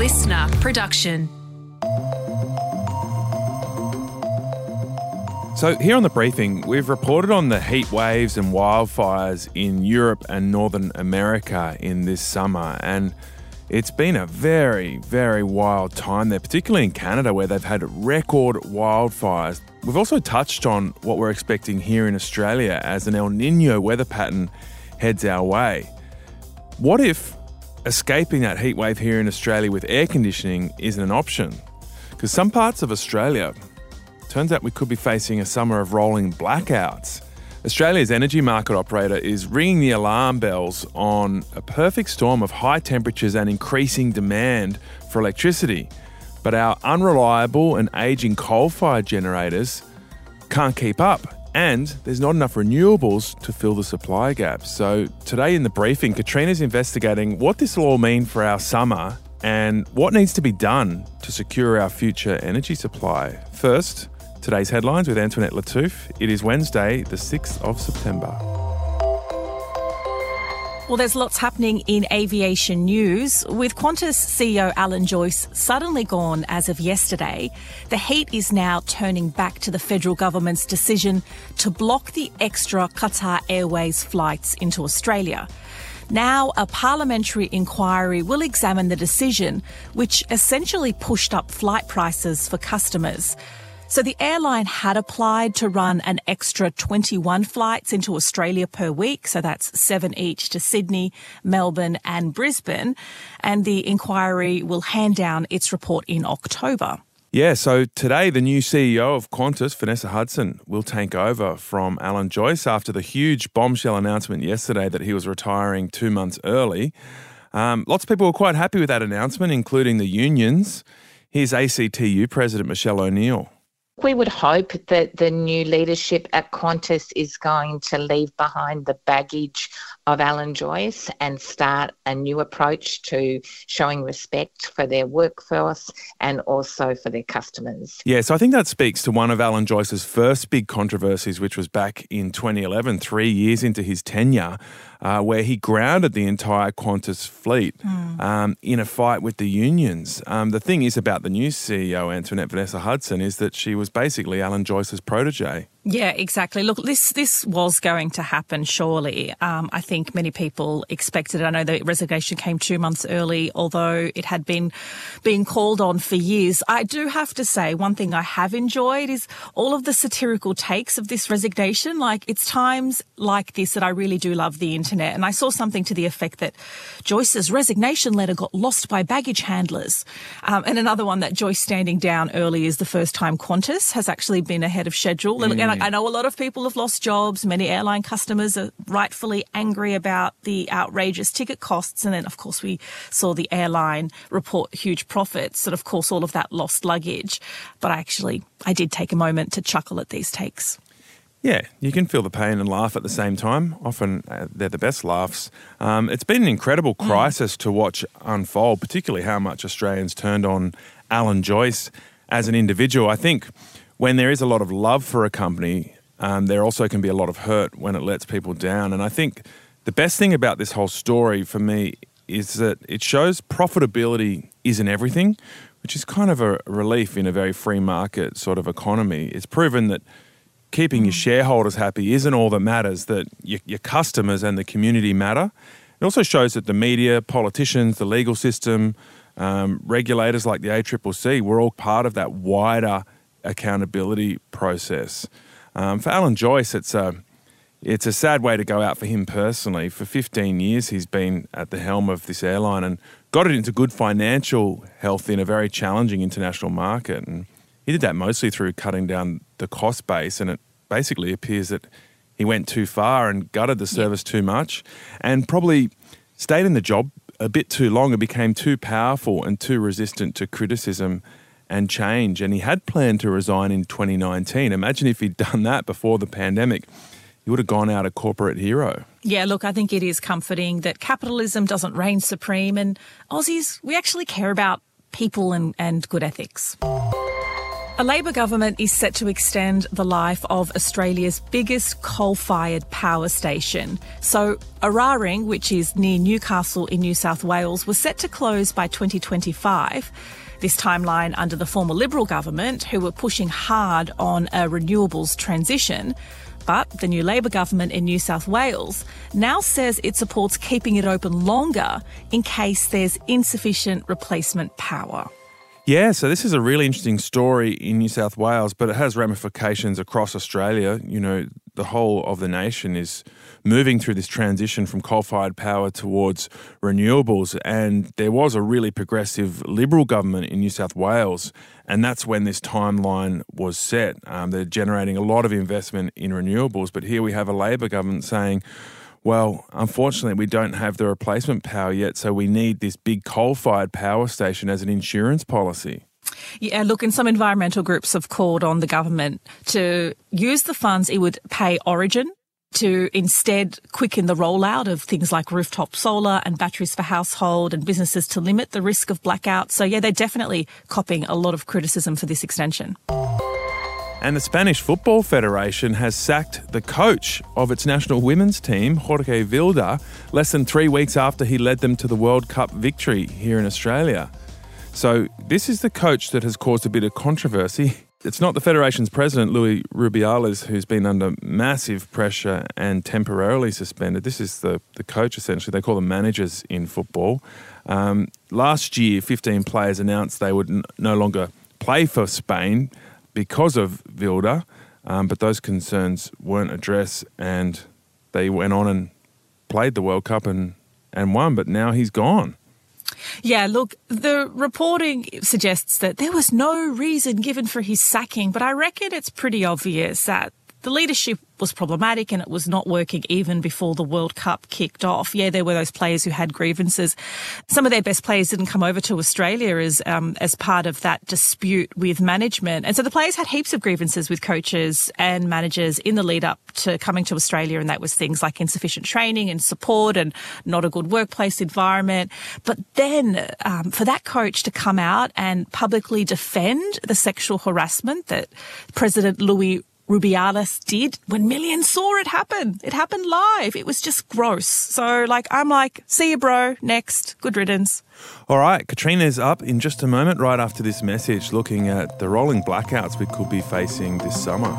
listener production. So, here on the briefing, we've reported on the heat waves and wildfires in Europe and Northern America in this summer. And it's been a very, very wild time there, particularly in Canada, where they've had record wildfires. We've also touched on what we're expecting here in Australia as an El Nino weather pattern heads our way. What if escaping that heat wave here in Australia with air conditioning isn't an option? Because some parts of Australia, turns out we could be facing a summer of rolling blackouts. Australia's energy market operator is ringing the alarm bells on a perfect storm of high temperatures and increasing demand for electricity. But our unreliable and aging coal fired generators can't keep up, and there's not enough renewables to fill the supply gap. So, today in the briefing, Katrina's investigating what this will all mean for our summer and what needs to be done to secure our future energy supply. First, Today's headlines with Antoinette Lattouf. It is Wednesday, the 6th of September. Well, there's lots happening in aviation news. With Qantas CEO Alan Joyce suddenly gone as of yesterday, the heat is now turning back to the federal government's decision to block the extra Qatar Airways flights into Australia. Now, a parliamentary inquiry will examine the decision, which essentially pushed up flight prices for customers. So the airline had applied to run an extra 21 flights into Australia per week. So that's seven each to Sydney, Melbourne and Brisbane. And the inquiry will hand down its report in October. Yeah, so today the new CEO of Qantas, Vanessa Hudson, will take over from Alan Joyce after the huge bombshell announcement yesterday that he was retiring two months early. Um, lots of people were quite happy with that announcement, including the unions. Here's ACTU President Michelle O'Neill. We would hope that the new leadership at Qantas is going to leave behind the baggage of Alan Joyce and start a new approach to showing respect for their workforce and also for their customers. Yeah, so I think that speaks to one of Alan Joyce's first big controversies, which was back in 2011, three years into his tenure uh, where he grounded the entire Qantas fleet mm. um, in a fight with the unions. Um, the thing is about the new CEO, Antoinette Vanessa Hudson, is that she was basically Alan Joyce's protege. Yeah, exactly. Look, this this was going to happen. Surely, um, I think many people expected. I know the resignation came two months early, although it had been being called on for years. I do have to say one thing I have enjoyed is all of the satirical takes of this resignation. Like it's times like this that I really do love the internet, and I saw something to the effect that Joyce's resignation letter got lost by baggage handlers, um, and another one that Joyce standing down early is the first time Qantas has actually been ahead of schedule. Mm. And, I, I know a lot of people have lost jobs. Many airline customers are rightfully angry about the outrageous ticket costs. And then, of course, we saw the airline report huge profits and, of course, all of that lost luggage. But I actually, I did take a moment to chuckle at these takes. Yeah, you can feel the pain and laugh at the same time. Often uh, they're the best laughs. Um, it's been an incredible mm. crisis to watch unfold, particularly how much Australians turned on Alan Joyce as an individual. I think when there is a lot of love for a company, um, there also can be a lot of hurt when it lets people down. And I think the best thing about this whole story for me is that it shows profitability isn't everything, which is kind of a relief in a very free market sort of economy. It's proven that keeping your mm. shareholders happy isn't all that matters, that your, your customers and the community matter. It also shows that the media, politicians, the legal system, um, regulators like the ACCC, we're all part of that wider accountability process. Um, for Alan Joyce, it's a it's a sad way to go out for him personally. For 15 years, he's been at the helm of this airline and got it into good financial health in a very challenging international market. And he did that mostly through cutting down the cost base. And it basically appears that he went too far and gutted the service too much and probably stayed in the job a bit too long and became too powerful and too resistant to criticism and change. And he had planned to resign in 2019. Imagine if he'd done that before the pandemic. He would have gone out a corporate hero. Yeah, look, I think it is comforting that capitalism doesn't reign supreme and Aussies, we actually care about people and, and good ethics. A Labor government is set to extend the life of Australia's biggest coal fired power station. So, Eraring, which is near Newcastle in New South Wales, was set to close by 2025. This timeline under the former Liberal government, who were pushing hard on a renewables transition. But the new Labor government in New South Wales now says it supports keeping it open longer in case there's insufficient replacement power. Yeah, so this is a really interesting story in New South Wales, but it has ramifications across Australia. You know, the whole of the nation is moving through this transition from coal fired power towards renewables. And there was a really progressive Liberal government in New South Wales. And that's when this timeline was set. Um, they're generating a lot of investment in renewables. But here we have a Labor government saying, well, unfortunately, we don't have the replacement power yet, so we need this big coal fired power station as an insurance policy. Yeah, look, and some environmental groups have called on the government to use the funds it would pay Origin to instead quicken the rollout of things like rooftop solar and batteries for household and businesses to limit the risk of blackout. So, yeah, they're definitely copping a lot of criticism for this extension. And the Spanish Football Federation has sacked the coach of its national women's team, Jorge Vilda, less than three weeks after he led them to the World Cup victory here in Australia. So, this is the coach that has caused a bit of controversy. It's not the Federation's president, Luis Rubiales, who's been under massive pressure and temporarily suspended. This is the, the coach, essentially. They call them managers in football. Um, last year, 15 players announced they would n- no longer play for Spain because of Vilda, um, but those concerns weren't addressed, and they went on and played the World Cup and, and won. But now he's gone. Yeah, look, the reporting suggests that there was no reason given for his sacking, but I reckon it's pretty obvious that the leadership was problematic and it was not working even before the World Cup kicked off. Yeah, there were those players who had grievances. Some of their best players didn't come over to Australia as um, as part of that dispute with management, and so the players had heaps of grievances with coaches and managers in the lead up to coming to Australia, and that was things like insufficient training and support and not a good workplace environment. But then um, for that coach to come out and publicly defend the sexual harassment that President Louis Rubiales did when millions saw it happen. It happened live. It was just gross. So, like, I'm like, see you, bro. Next. Good riddance. All right, Katrina's up in just a moment, right after this message, looking at the rolling blackouts we could be facing this summer.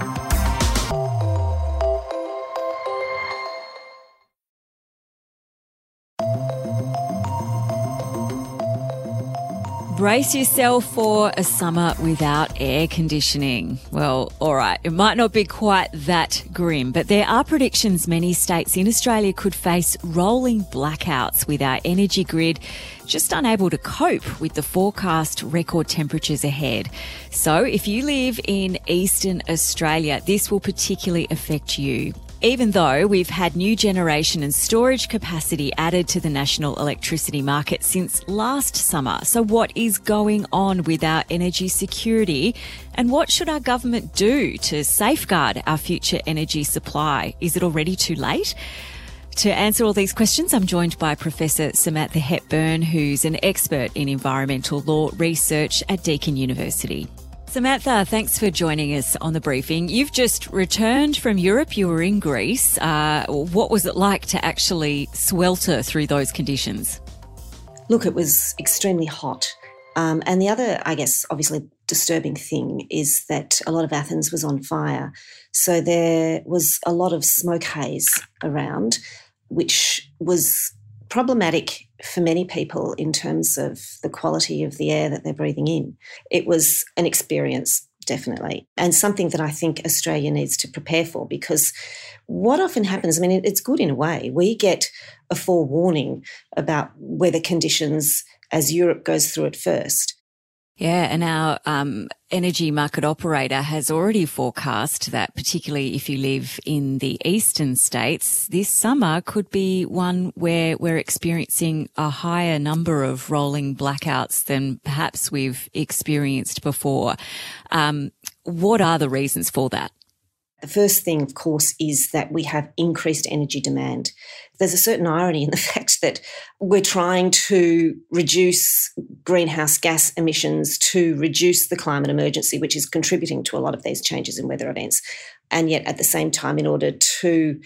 Brace yourself for a summer without air conditioning. Well, all right, it might not be quite that grim, but there are predictions many states in Australia could face rolling blackouts with our energy grid just unable to cope with the forecast record temperatures ahead. So, if you live in eastern Australia, this will particularly affect you even though we've had new generation and storage capacity added to the national electricity market since last summer. So, what is going on with our energy security? And what should our government do to safeguard our future energy supply? Is it already too late? To answer all these questions, I'm joined by Professor Samantha Hepburn, who's an expert in environmental law research at Deakin University. Samantha, thanks for joining us on the briefing. You've just returned from Europe. You were in Greece. Uh, what was it like to actually swelter through those conditions? Look, it was extremely hot. Um, and the other, I guess, obviously disturbing thing is that a lot of Athens was on fire. So there was a lot of smoke haze around, which was problematic for many people in terms of the quality of the air that they're breathing in. It was an experience, definitely, and something that I think Australia needs to prepare for because what often happens, I mean, it's good in a way. We get a forewarning about weather conditions as Europe goes through it first. Yeah, and our um, energy market operator has already forecast that, particularly if you live in the eastern states, this summer could be one where we're experiencing a higher number of rolling blackouts than perhaps we've experienced before. Um, what are the reasons for that? The first thing, of course, is that we have increased energy demand. There's a certain irony in the fact that we're trying to reduce greenhouse gas emissions to reduce the climate emergency, which is contributing to a lot of these changes in weather events. And yet, at the same time, in order to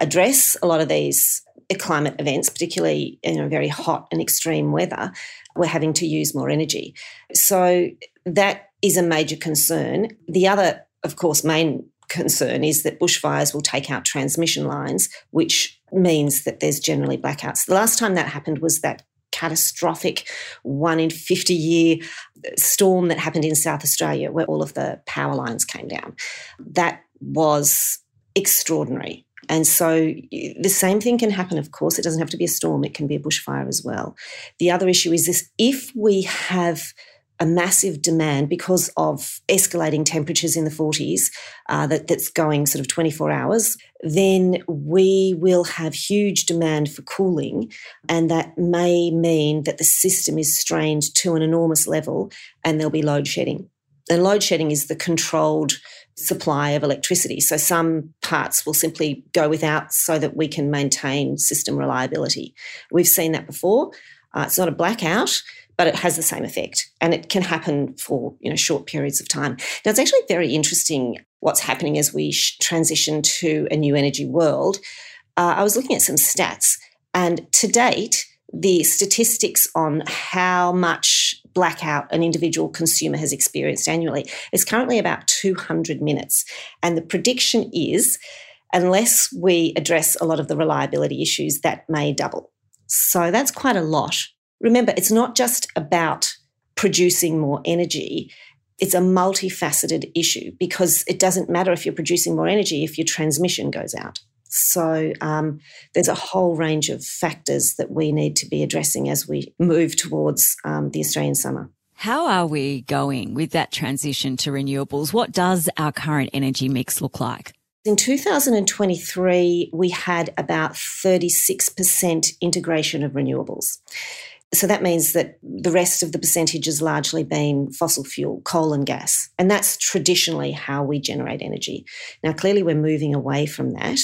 address a lot of these climate events, particularly you know very hot and extreme weather, we're having to use more energy. So that is a major concern. The other, of course, main concern is that bushfires will take out transmission lines, which means that there's generally blackouts. The last time that happened was that catastrophic one in 50 year storm that happened in South Australia where all of the power lines came down. That was extraordinary. And so the same thing can happen, of course. It doesn't have to be a storm, it can be a bushfire as well. The other issue is this if we have a massive demand because of escalating temperatures in the 40s uh, that, that's going sort of 24 hours, then we will have huge demand for cooling. And that may mean that the system is strained to an enormous level and there'll be load shedding. And load shedding is the controlled supply of electricity. So some parts will simply go without so that we can maintain system reliability. We've seen that before. Uh, it's not a blackout, but it has the same effect and it can happen for you know short periods of time. Now it's actually very interesting what's happening as we sh- transition to a new energy world. Uh, I was looking at some stats and to date the statistics on how much blackout an individual consumer has experienced annually is currently about 200 minutes. And the prediction is, unless we address a lot of the reliability issues, that may double. So that's quite a lot. Remember, it's not just about producing more energy. It's a multifaceted issue because it doesn't matter if you're producing more energy if your transmission goes out. So um, there's a whole range of factors that we need to be addressing as we move towards um, the Australian summer. How are we going with that transition to renewables? What does our current energy mix look like? In 2023, we had about 36% integration of renewables. So that means that the rest of the percentage has largely been fossil fuel, coal and gas. And that's traditionally how we generate energy. Now, clearly, we're moving away from that.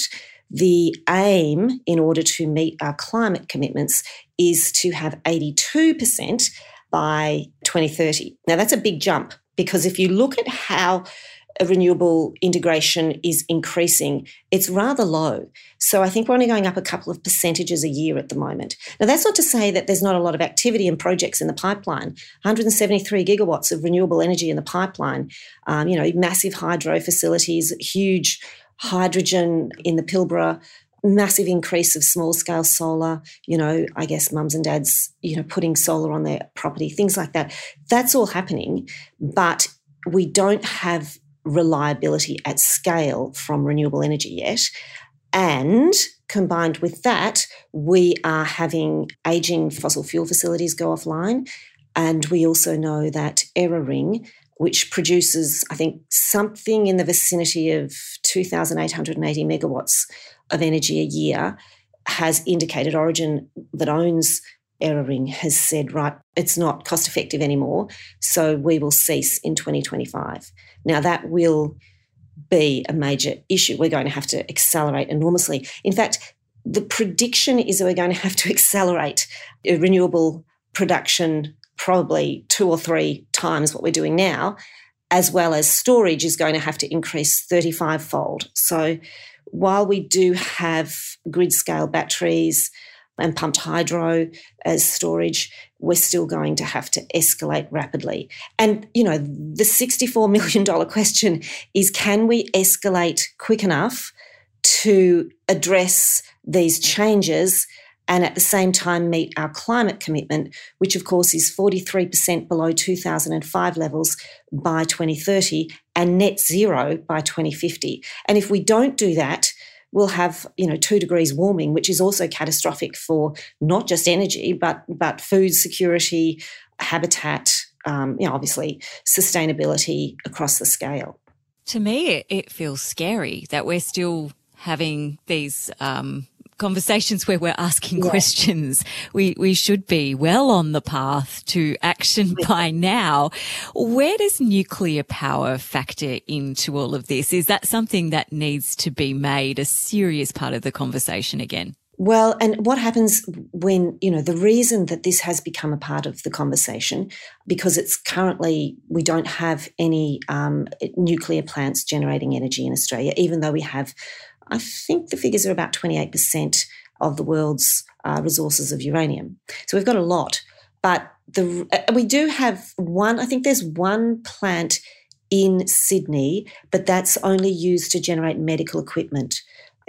The aim, in order to meet our climate commitments, is to have 82% by 2030. Now, that's a big jump because if you look at how renewable integration is increasing, it's rather low. So I think we're only going up a couple of percentages a year at the moment. Now, that's not to say that there's not a lot of activity and projects in the pipeline. 173 gigawatts of renewable energy in the pipeline, um, you know, massive hydro facilities, huge hydrogen in the Pilbara, massive increase of small scale solar, you know, I guess mums and dads, you know, putting solar on their property, things like that. That's all happening, but we don't have reliability at scale from renewable energy yet. And combined with that, we are having aging fossil fuel facilities go offline. And we also know that Eraring which produces, I think, something in the vicinity of 2,880 megawatts of energy a year, has indicated Origin that owns Eraring has said, right, it's not cost effective anymore, so we will cease in 2025. Now, that will be a major issue. We're going to have to accelerate enormously. In fact, the prediction is that we're going to have to accelerate renewable production probably two or three times what we're doing now, as well as storage is going to have to increase 35 fold. So while we do have grid scale batteries and pumped hydro as storage, we're still going to have to escalate rapidly. And, you know, the $64 million question is can we escalate quick enough to address these changes and at the same time meet our climate commitment, which of course is 43% below 2005 levels by 2030 and net zero by 2050. And if we don't do that, we'll have you know two degrees warming, which is also catastrophic for not just energy but but food security, habitat, um, you know obviously sustainability across the scale. To me, it feels scary that we're still having these um, conversations where we're asking yeah. questions. We, we should be well on the path to action by now. Where does nuclear power factor into all of this? Is that something that needs to be made a serious part of the conversation again? Well, and what happens when, you know, the reason that this has become a part of the conversation, because it's currently, we don't have any um, nuclear plants generating energy in Australia, even though we have I think the figures are about 28% of the world's uh, resources of uranium. So we've got a lot. But the, uh, we do have one, I think there's one plant in Sydney, but that's only used to generate medical equipment.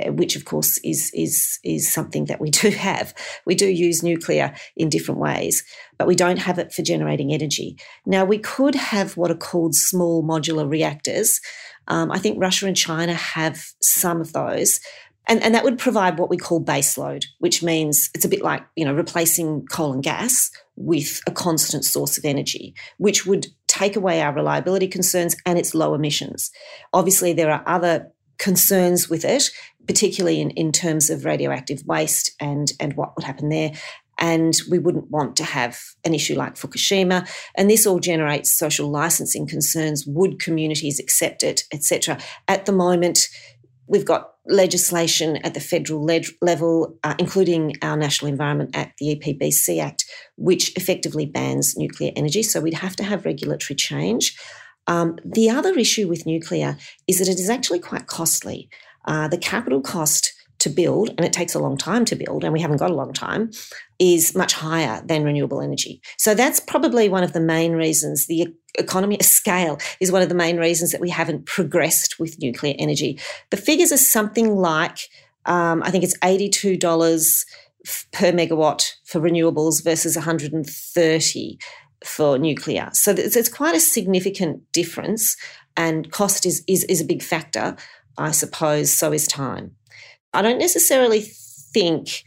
Uh, which of course is is is something that we do have. We do use nuclear in different ways, but we don't have it for generating energy. Now we could have what are called small modular reactors, um, I think Russia and China have some of those. And, and that would provide what we call baseload, which means it's a bit like, you know, replacing coal and gas with a constant source of energy, which would take away our reliability concerns and its low emissions. Obviously, there are other concerns with it, particularly in, in terms of radioactive waste and, and what would happen there and we wouldn't want to have an issue like Fukushima. And this all generates social licensing concerns. Would communities accept it, etc.? At the moment, we've got legislation at the federal le- level, uh, including our National Environment Act, the EPBC Act, which effectively bans nuclear energy. So we'd have to have regulatory change. Um, the other issue with nuclear is that it is actually quite costly. Uh, the capital cost to build, and it takes a long time to build, and we haven't got a long time, is much higher than renewable energy. So that's probably one of the main reasons the economy of scale is one of the main reasons that we haven't progressed with nuclear energy. The figures are something like, um, I think it's $82 per megawatt for renewables versus 130 for nuclear. So it's, it's quite a significant difference, and cost is, is, is a big factor, I suppose, so is time. I don't necessarily think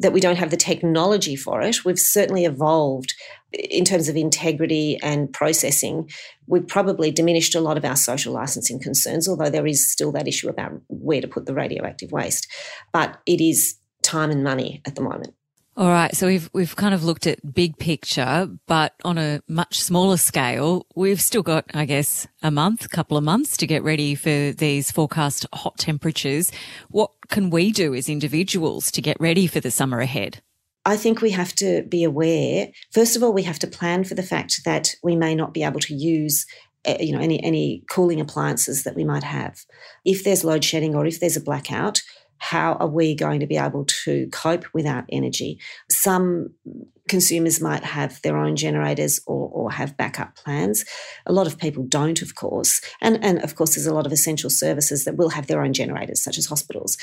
that we don't have the technology for it. We've certainly evolved in terms of integrity and processing. We've probably diminished a lot of our social licensing concerns, although there is still that issue about where to put the radioactive waste. But it is time and money at the moment. All right. So we've, we've kind of looked at big picture, but on a much smaller scale, we've still got, I guess, a month, couple of months to get ready for these forecast hot temperatures. What can we do as individuals to get ready for the summer ahead? I think we have to be aware. First of all, we have to plan for the fact that we may not be able to use eh, you know any any cooling appliances that we might have. If there's load shedding or if there's a blackout, how are we going to be able to cope without energy? Some consumers might have their own generators or, or, have backup plans. A lot of people don't, of course. And, and of course, there's a lot of essential services that will have their own generators, such as hospitals.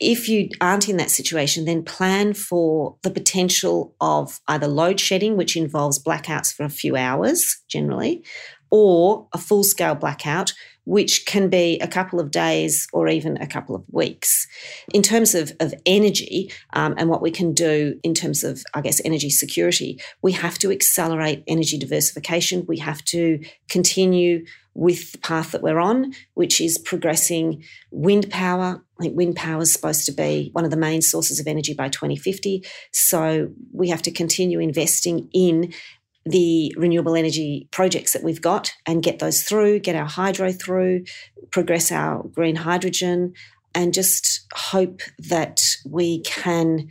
If you aren't in that situation, then plan for the potential of either load shedding, which involves blackouts for a few hours generally, or a full scale blackout, which can be a couple of days or even a couple of weeks. In terms of, of energy um, and what we can do in terms of, I guess, energy security, we have to accelerate energy diversification. We have to continue with the path that we're on, which is progressing wind power. I think wind power is supposed to be one of the main sources of energy by 2050. So we have to continue investing in the renewable energy projects that we've got and get those through, get our hydro through, progress our green hydrogen, and just hope that we can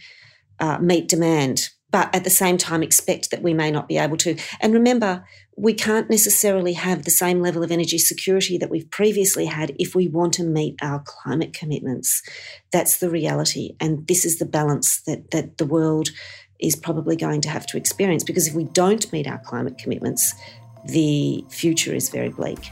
uh, meet demand. But at the same time, expect that we may not be able to. And remember, we can't necessarily have the same level of energy security that we've previously had if we want to meet our climate commitments. That's the reality. And this is the balance that, that the world is probably going to have to experience because if we don't meet our climate commitments, the future is very bleak.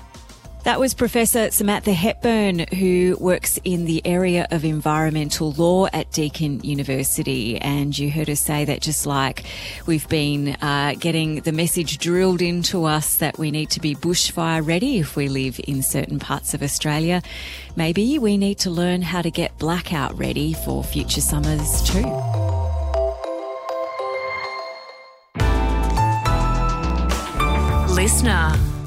That was Professor Samantha Hepburn, who works in the area of environmental law at Deakin University. And you heard her say that just like we've been uh, getting the message drilled into us that we need to be bushfire ready if we live in certain parts of Australia, maybe we need to learn how to get blackout ready for future summers too. Listener.